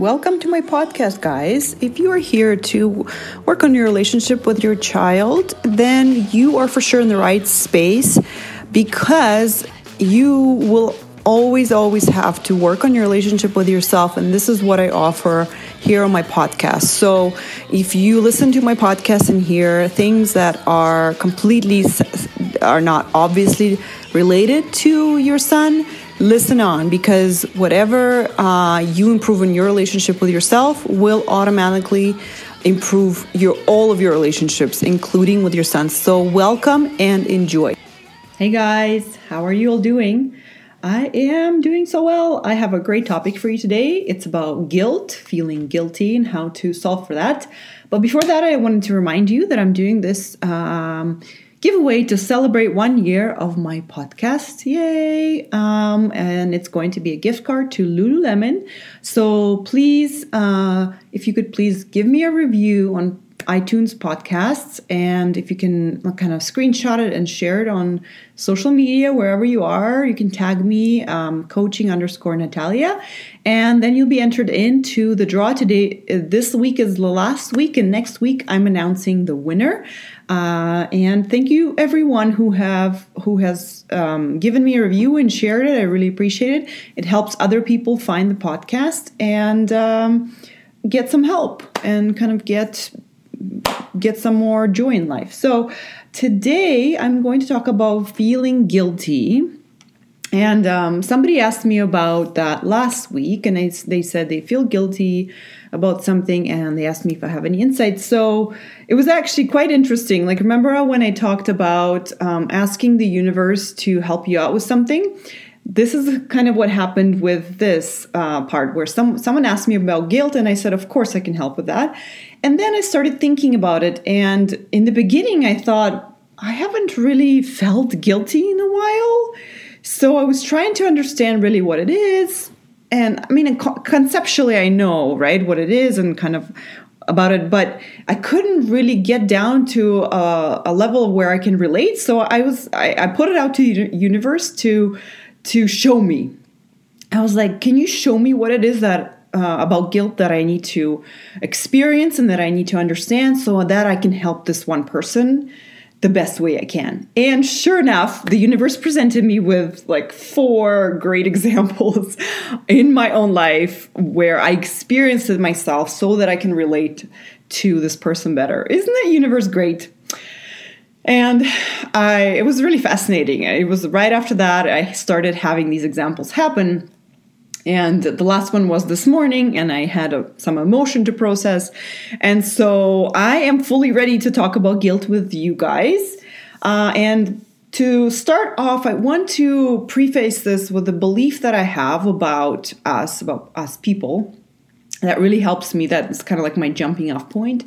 Welcome to my podcast, guys. If you are here to work on your relationship with your child, then you are for sure in the right space because you will always, always have to work on your relationship with yourself. And this is what I offer here on my podcast. So if you listen to my podcast and hear things that are completely, are not obviously related to your son, listen on because whatever uh, you improve in your relationship with yourself will automatically improve your all of your relationships including with your son so welcome and enjoy hey guys how are you all doing I am doing so well. I have a great topic for you today. It's about guilt, feeling guilty, and how to solve for that. But before that, I wanted to remind you that I'm doing this um, giveaway to celebrate one year of my podcast. Yay! Um, and it's going to be a gift card to Lululemon. So please, uh, if you could please give me a review on iTunes podcasts. And if you can kind of screenshot it and share it on social media, wherever you are, you can tag me, um, coaching underscore Natalia. And then you'll be entered into the draw today. This week is the last week, and next week I'm announcing the winner. Uh, and thank you everyone who have who has um, given me a review and shared it. I really appreciate it. It helps other people find the podcast and um, get some help and kind of get get some more joy in life. So, today I'm going to talk about feeling guilty. And um, somebody asked me about that last week, and they, they said they feel guilty about something, and they asked me if I have any insights. So it was actually quite interesting. Like, remember when I talked about um, asking the universe to help you out with something? This is kind of what happened with this uh, part where some someone asked me about guilt and i said of course i can help with that and then I started thinking about it. And in the beginning, I thought, I haven't really felt guilty in a while. So I was trying to understand really what it is. And I mean, conceptually, I know, right, what it is and kind of about it, but I couldn't really get down to a, a level where I can relate. So I was, I, I put it out to the universe to, to show me. I was like, can you show me what it is that uh, about guilt that I need to experience and that I need to understand so that I can help this one person the best way I can. And sure enough, the universe presented me with like four great examples in my own life where I experienced it myself so that I can relate to this person better. Isn't that universe great? And I it was really fascinating. It was right after that I started having these examples happen. And the last one was this morning and i had a, some emotion to process. And so i am fully ready to talk about guilt with you guys. Uh, and to start off i want to preface this with the belief that i have about us about us people that really helps me that's kind of like my jumping off point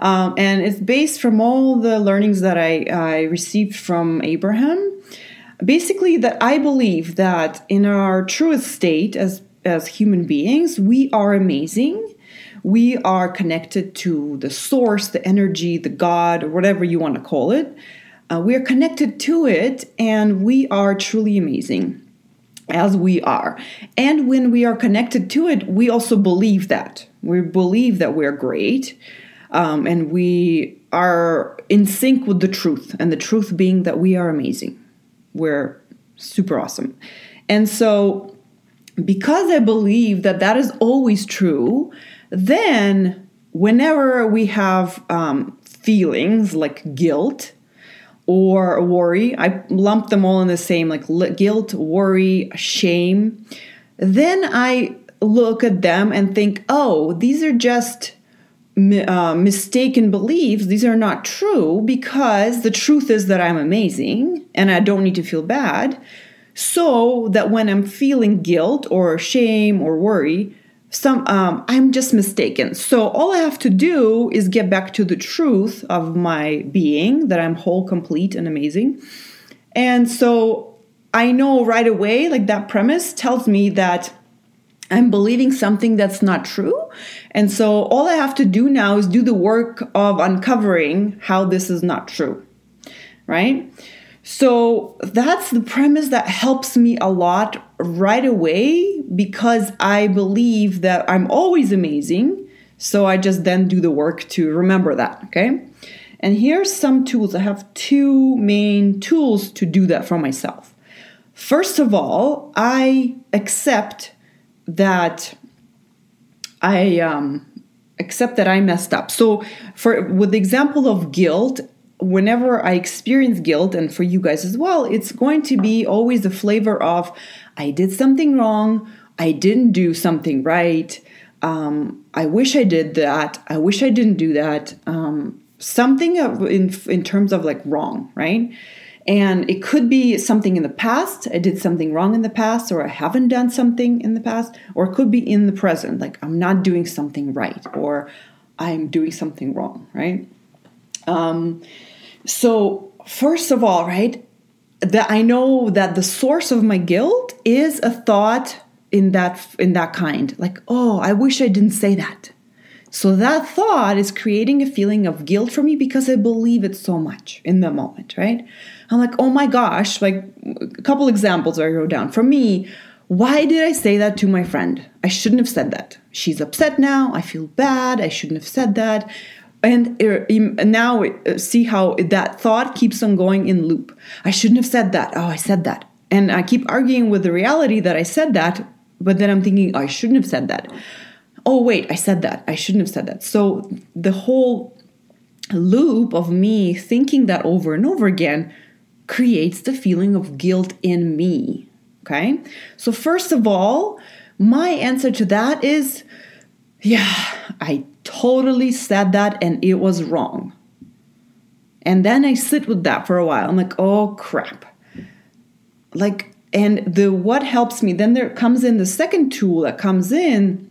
um, and it's based from all the learnings that I, I received from abraham basically that I believe that in our truest state as as human beings, we are amazing. We are connected to the source, the energy, the God, or whatever you want to call it. Uh, we are connected to it, and we are truly amazing as we are. And when we are connected to it, we also believe that. We believe that we're great, um, and we are in sync with the truth, and the truth being that we are amazing we're super awesome. And so, because I believe that that is always true, then whenever we have um, feelings like guilt or worry, I lump them all in the same like guilt, worry, shame, then I look at them and think, oh, these are just uh, mistaken beliefs. These are not true because the truth is that I'm amazing and I don't need to feel bad. So that when I'm feeling guilt or shame or worry, some um, I'm just mistaken. So all I have to do is get back to the truth of my being that I'm whole, complete, and amazing. And so I know right away, like that premise tells me that I'm believing something that's not true. And so all I have to do now is do the work of uncovering how this is not true. Right? So that's the premise that helps me a lot right away because I believe that I'm always amazing. So I just then do the work to remember that, okay? And here's some tools. I have two main tools to do that for myself. First of all, I accept that I um, accept that I messed up. So, for with the example of guilt, whenever I experience guilt, and for you guys as well, it's going to be always the flavor of I did something wrong, I didn't do something right, um, I wish I did that, I wish I didn't do that, um, something in in terms of like wrong, right? And it could be something in the past. I did something wrong in the past, or I haven't done something in the past, or it could be in the present, like I'm not doing something right, or I'm doing something wrong, right? Um, so, first of all, right, that I know that the source of my guilt is a thought in that in that kind, like, oh, I wish I didn't say that. So that thought is creating a feeling of guilt for me because I believe it so much in the moment, right? I'm like, oh my gosh, like a couple examples I wrote down. For me, why did I say that to my friend? I shouldn't have said that. She's upset now. I feel bad. I shouldn't have said that. And uh, now uh, see how that thought keeps on going in loop. I shouldn't have said that. Oh, I said that. And I keep arguing with the reality that I said that, but then I'm thinking, oh, I shouldn't have said that. Oh, wait, I said that. I shouldn't have said that. So the whole loop of me thinking that over and over again creates the feeling of guilt in me. Okay. So, first of all, my answer to that is yeah, I totally said that and it was wrong. And then I sit with that for a while. I'm like, oh crap. Like, and the what helps me, then there comes in the second tool that comes in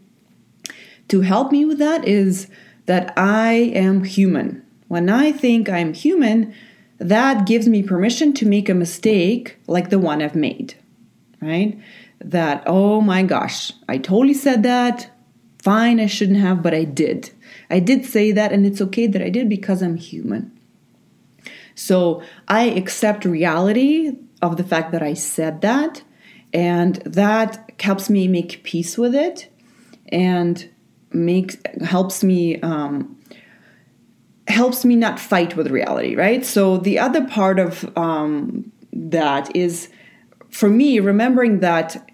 to help me with that is that I am human. When I think I'm human, that gives me permission to make a mistake like the one I've made, right? That, oh my gosh, I totally said that. Fine, I shouldn't have, but I did. I did say that, and it's okay that I did because I'm human. So I accept reality of the fact that I said that, and that helps me make peace with it and makes helps me um, helps me not fight with reality, right? So the other part of um, that is for me remembering that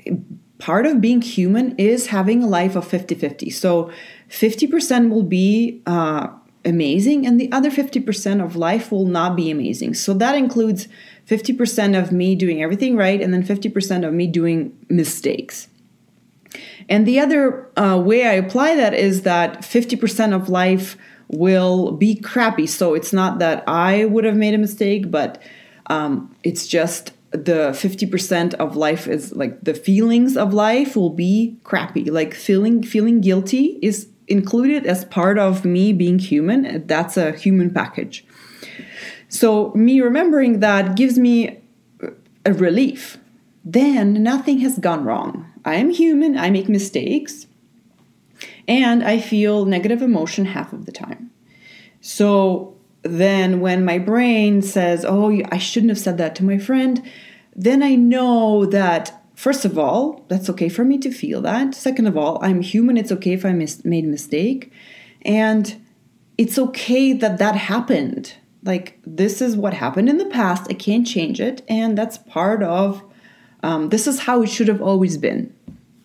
part of being human is having a life of 50 50. So 50% will be uh, amazing, and the other 50% of life will not be amazing. So that includes 50% of me doing everything right, and then 50% of me doing mistakes. And the other uh, way I apply that is that 50% of life will be crappy. So it's not that I would have made a mistake, but um, it's just the 50% of life is like the feelings of life will be crappy. Like feeling feeling guilty is included as part of me being human. That's a human package. So me remembering that gives me a relief. Then nothing has gone wrong. I am human, I make mistakes and I feel negative emotion half of the time. So then when my brain says, Oh, I shouldn't have said that to my friend, then I know that, first of all, that's okay for me to feel that. Second of all, I'm human. It's okay if I mis- made a mistake. And it's okay that that happened. Like, this is what happened in the past. I can't change it. And that's part of, um, this is how it should have always been.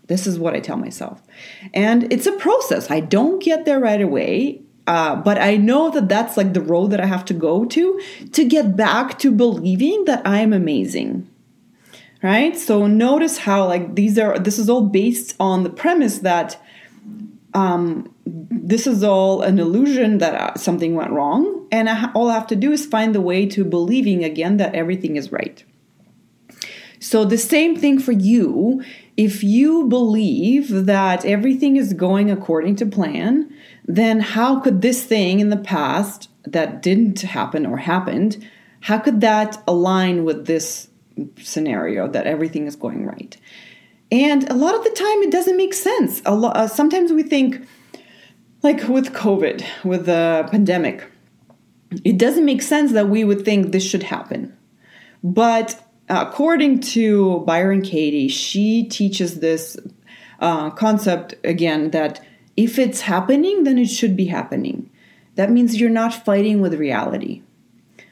This is what I tell myself. And it's a process. I don't get there right away. Uh, but I know that that's like the road that I have to go to to get back to believing that I'm amazing. Right? So notice how like these are this is all based on the premise that um, this is all an illusion that uh, something went wrong, and I, all I have to do is find the way to believing again that everything is right. So the same thing for you if you believe that everything is going according to plan, then how could this thing in the past that didn't happen or happened, how could that align with this scenario that everything is going right? And a lot of the time, it doesn't make sense. A uh, sometimes we think, like with COVID, with the pandemic, it doesn't make sense that we would think this should happen. But according to Byron Katie, she teaches this uh, concept again that if it's happening, then it should be happening. That means you're not fighting with reality.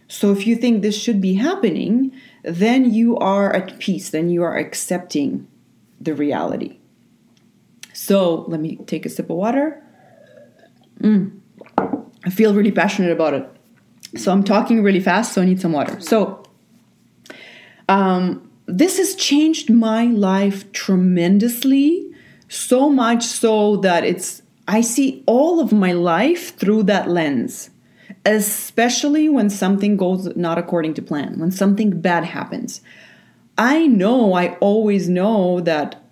So if you think this should be happening, then you are at peace, then you are accepting the reality. So let me take a sip of water. Mm. I feel really passionate about it. So I'm talking really fast, so I need some water. So um, this has changed my life tremendously, so much so that it's I see all of my life through that lens, especially when something goes not according to plan, when something bad happens. I know, I always know that,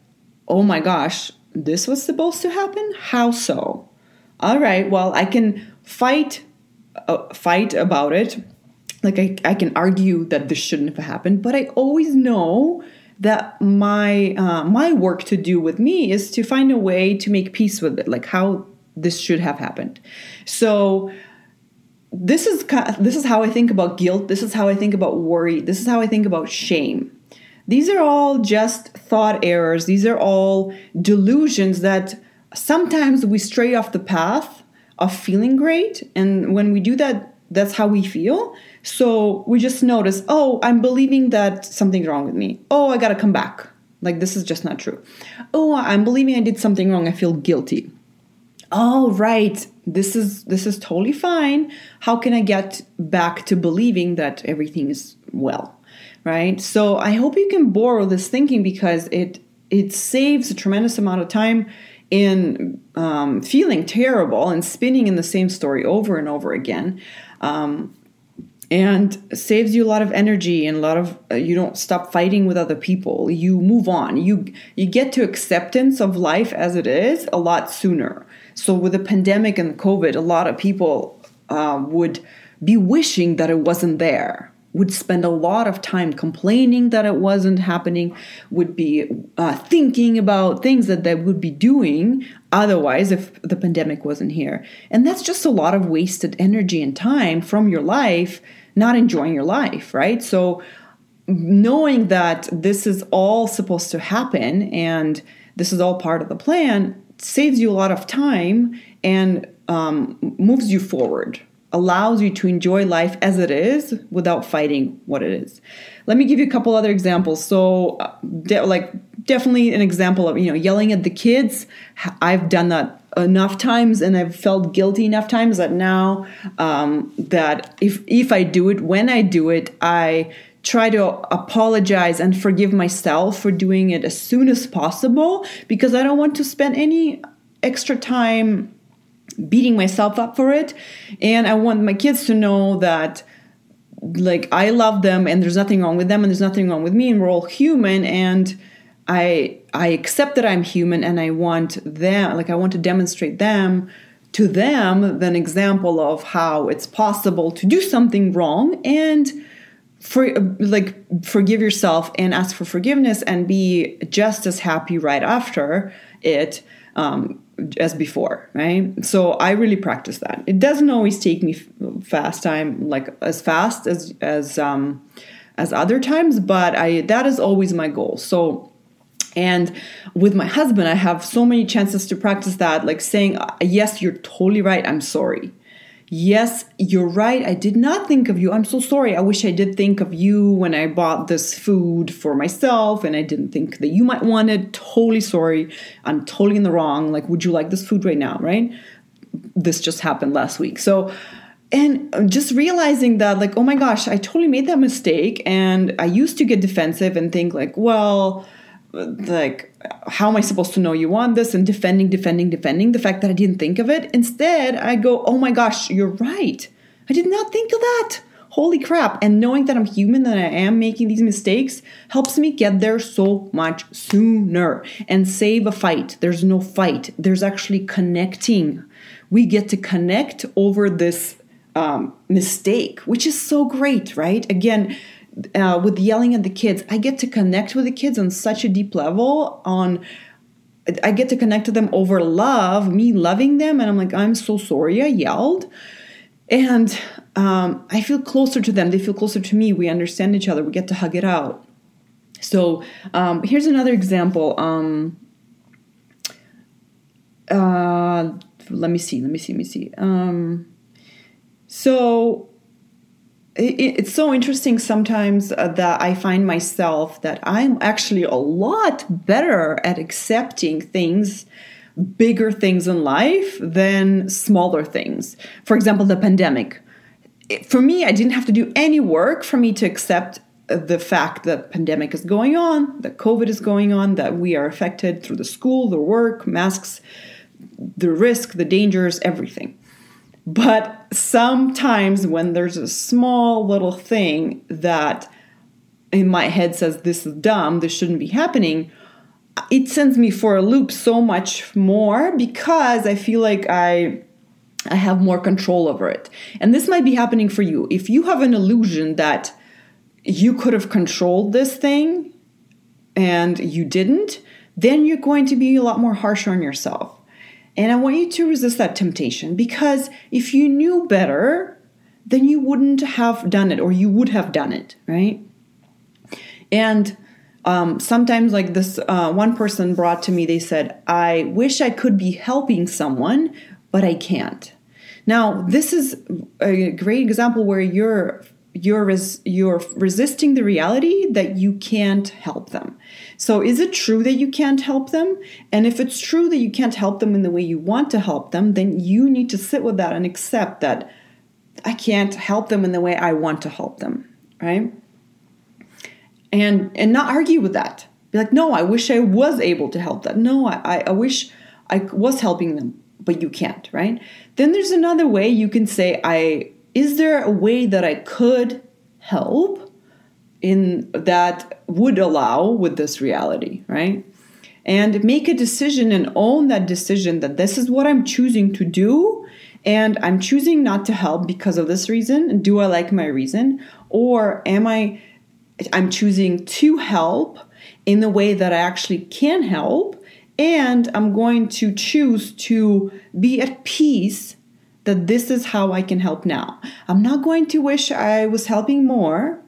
oh my gosh, this was supposed to happen? How so? All right, well, I can fight uh, fight about it. Like I, I can argue that this shouldn't have happened, but I always know that my uh, my work to do with me is to find a way to make peace with it like how this should have happened. So this is this is how i think about guilt. This is how i think about worry. This is how i think about shame. These are all just thought errors. These are all delusions that sometimes we stray off the path of feeling great. And when we do that that's how we feel so we just notice, oh, I'm believing that something's wrong with me. Oh, I gotta come back. Like this is just not true. Oh, I'm believing I did something wrong. I feel guilty. Oh, right. This is this is totally fine. How can I get back to believing that everything is well? Right? So I hope you can borrow this thinking because it it saves a tremendous amount of time in um, feeling terrible and spinning in the same story over and over again. Um, and saves you a lot of energy and a lot of uh, you don't stop fighting with other people. You move on. You you get to acceptance of life as it is a lot sooner. So with the pandemic and covid a lot of people uh, would be wishing that it wasn't there would spend a lot of time complaining that it wasn't happening would be uh, thinking about things that they would be doing otherwise if the pandemic wasn't here and that's just a lot of wasted energy and time from your life not enjoying your life, right? So knowing that this is all supposed to happen and this is all part of the plan saves you a lot of time and um, moves you forward allows you to enjoy life as it is without fighting what it is. Let me give you a couple other examples. So uh, de- like definitely an example of you know yelling at the kids. I've done that enough times and I've felt guilty enough times that now um, that if if I do it when I do it I try to apologize and forgive myself for doing it as soon as possible because I don't want to spend any extra time beating myself up for it. And I want my kids to know that like I love them and there's nothing wrong with them and there's nothing wrong with me and we're all human and I I accept that I'm human and I want them like I want to demonstrate them to them an example of how it's possible to do something wrong and for like forgive yourself and ask for forgiveness and be just as happy right after it um, as before right so i really practice that it doesn't always take me fast time like as fast as as um as other times but i that is always my goal so and with my husband, I have so many chances to practice that, like saying, Yes, you're totally right. I'm sorry. Yes, you're right. I did not think of you. I'm so sorry. I wish I did think of you when I bought this food for myself and I didn't think that you might want it. Totally sorry. I'm totally in the wrong. Like, would you like this food right now? Right? This just happened last week. So, and just realizing that, like, oh my gosh, I totally made that mistake. And I used to get defensive and think, like, well, like how am i supposed to know you want this? And defending defending defending the fact that i didn't think of it. Instead i go oh my gosh you're right. I did not think of that. Holy crap. And knowing that i'm human that i am making these mistakes helps me get there so much sooner and save a fight. There's no fight. There's actually connecting. We get to connect over this um, mistake which is so great right? Again uh, with yelling at the kids, I get to connect with the kids on such a deep level. On I get to connect to them over love, me loving them, and I'm like, I'm so sorry I yelled, and um, I feel closer to them. They feel closer to me. We understand each other. We get to hug it out. So um, here's another example. Um, uh, let me see. Let me see. Let me see. Um, so it's so interesting sometimes uh, that I find myself that I'm actually a lot better at accepting things, bigger things in life than smaller things. For example, the pandemic. For me, I didn't have to do any work for me to accept the fact that pandemic is going on, that COVID is going on, that we are affected through the school, the work, masks, the risk, the dangers, everything. But sometimes when there's a small little thing that in my head says this is dumb, this shouldn't be happening, it sends me for a loop so much more because I feel like I I have more control over it. And this might be happening for you. If you have an illusion that you could have controlled this thing and you didn't, then you're going to be a lot more harsh on yourself. And I want you to resist that temptation because if you knew better, then you wouldn't have done it or you would have done it, right? And um, sometimes, like this uh, one person brought to me, they said, I wish I could be helping someone, but I can't. Now, this is a great example where you're you're res- you're resisting the reality that you can't help them. So is it true that you can't help them? And if it's true that you can't help them in the way you want to help them, then you need to sit with that and accept that I can't help them in the way I want to help them, right? And and not argue with that. Be like, no, I wish I was able to help that. No, I, I wish I was helping them, but you can't, right? Then there's another way you can say, I is there a way that I could help in that would allow with this reality, right? And make a decision and own that decision that this is what I'm choosing to do and I'm choosing not to help because of this reason. Do I like my reason or am I I'm choosing to help in the way that I actually can help and I'm going to choose to be at peace that this is how I can help now. I'm not going to wish I was helping more.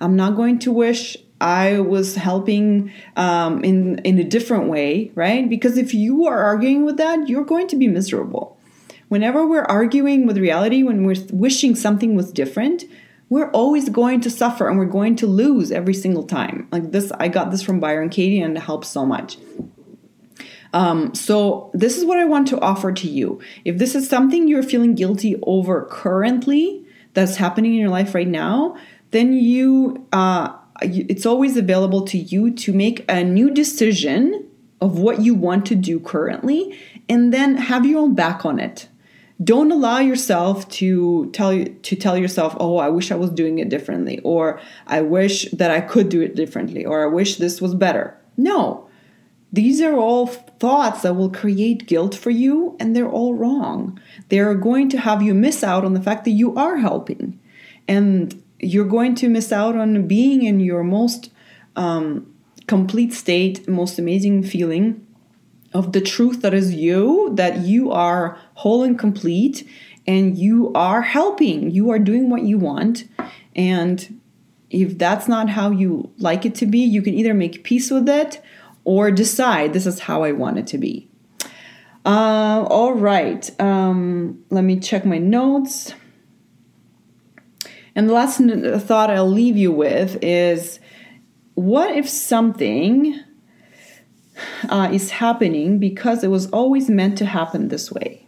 I'm not going to wish I was helping um, in in a different way, right? Because if you are arguing with that, you're going to be miserable. Whenever we're arguing with reality, when we're wishing something was different, we're always going to suffer and we're going to lose every single time. Like this, I got this from Byron Katie, and it helps so much. Um, so, this is what I want to offer to you. If this is something you're feeling guilty over currently, that's happening in your life right now, then you, uh, it's always available to you to make a new decision of what you want to do currently and then have your own back on it. Don't allow yourself to tell you to tell yourself oh i wish i was doing it differently or i wish that i could do it differently or i wish this was better. No these are all thoughts that will create guilt for you, and they're all wrong. They're going to have you miss out on the fact that you are helping. And you're going to miss out on being in your most um, complete state, most amazing feeling of the truth that is you, that you are whole and complete, and you are helping. You are doing what you want. And if that's not how you like it to be, you can either make peace with it or decide this is how I want it to be. Uh, all right, um, let me check my notes. And the last thought I'll leave you with is what if something uh, is happening because it was always meant to happen this way?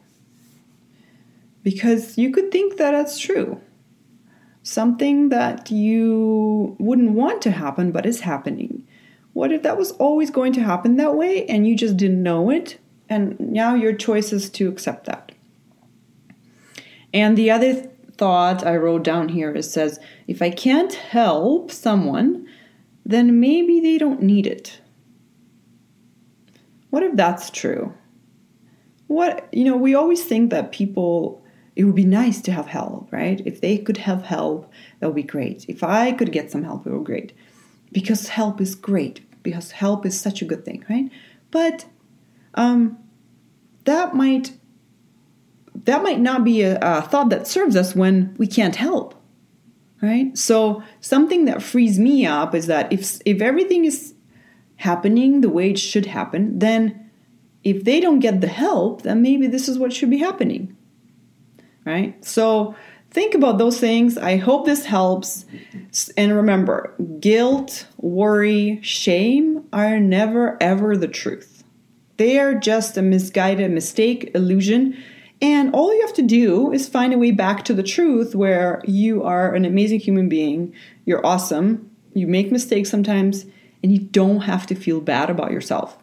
Because you could think that that's true. Something that you wouldn't want to happen but is happening. What if that was always going to happen that way and you just didn't know it? And now your choice is to accept that. And the other th- thought I wrote down here is says, if I can't help someone, then maybe they don't need it. What if that's true? What, you know, we always think that people, it would be nice to have help, right? If they could have help, that would be great. If I could get some help, it would be great because help is great because help is such a good thing right? But um, that might that might not be a, a thought that serves us when we can't help right? So something that frees me up is that if if everything is happening the way it should happen then if they don't get the help then maybe this is what should be happening right? So think about those things i hope this helps and remember guilt worry shame are never ever the truth they are just a misguided mistake illusion and all you have to do is find a way back to the truth where you are an amazing human being, you're awesome, you make mistakes sometimes, and you don't have to feel bad about yourself.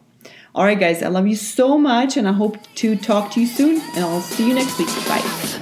All right, guys, I love you so much, and I hope to talk to you soon, and I'll see you next week. Bye.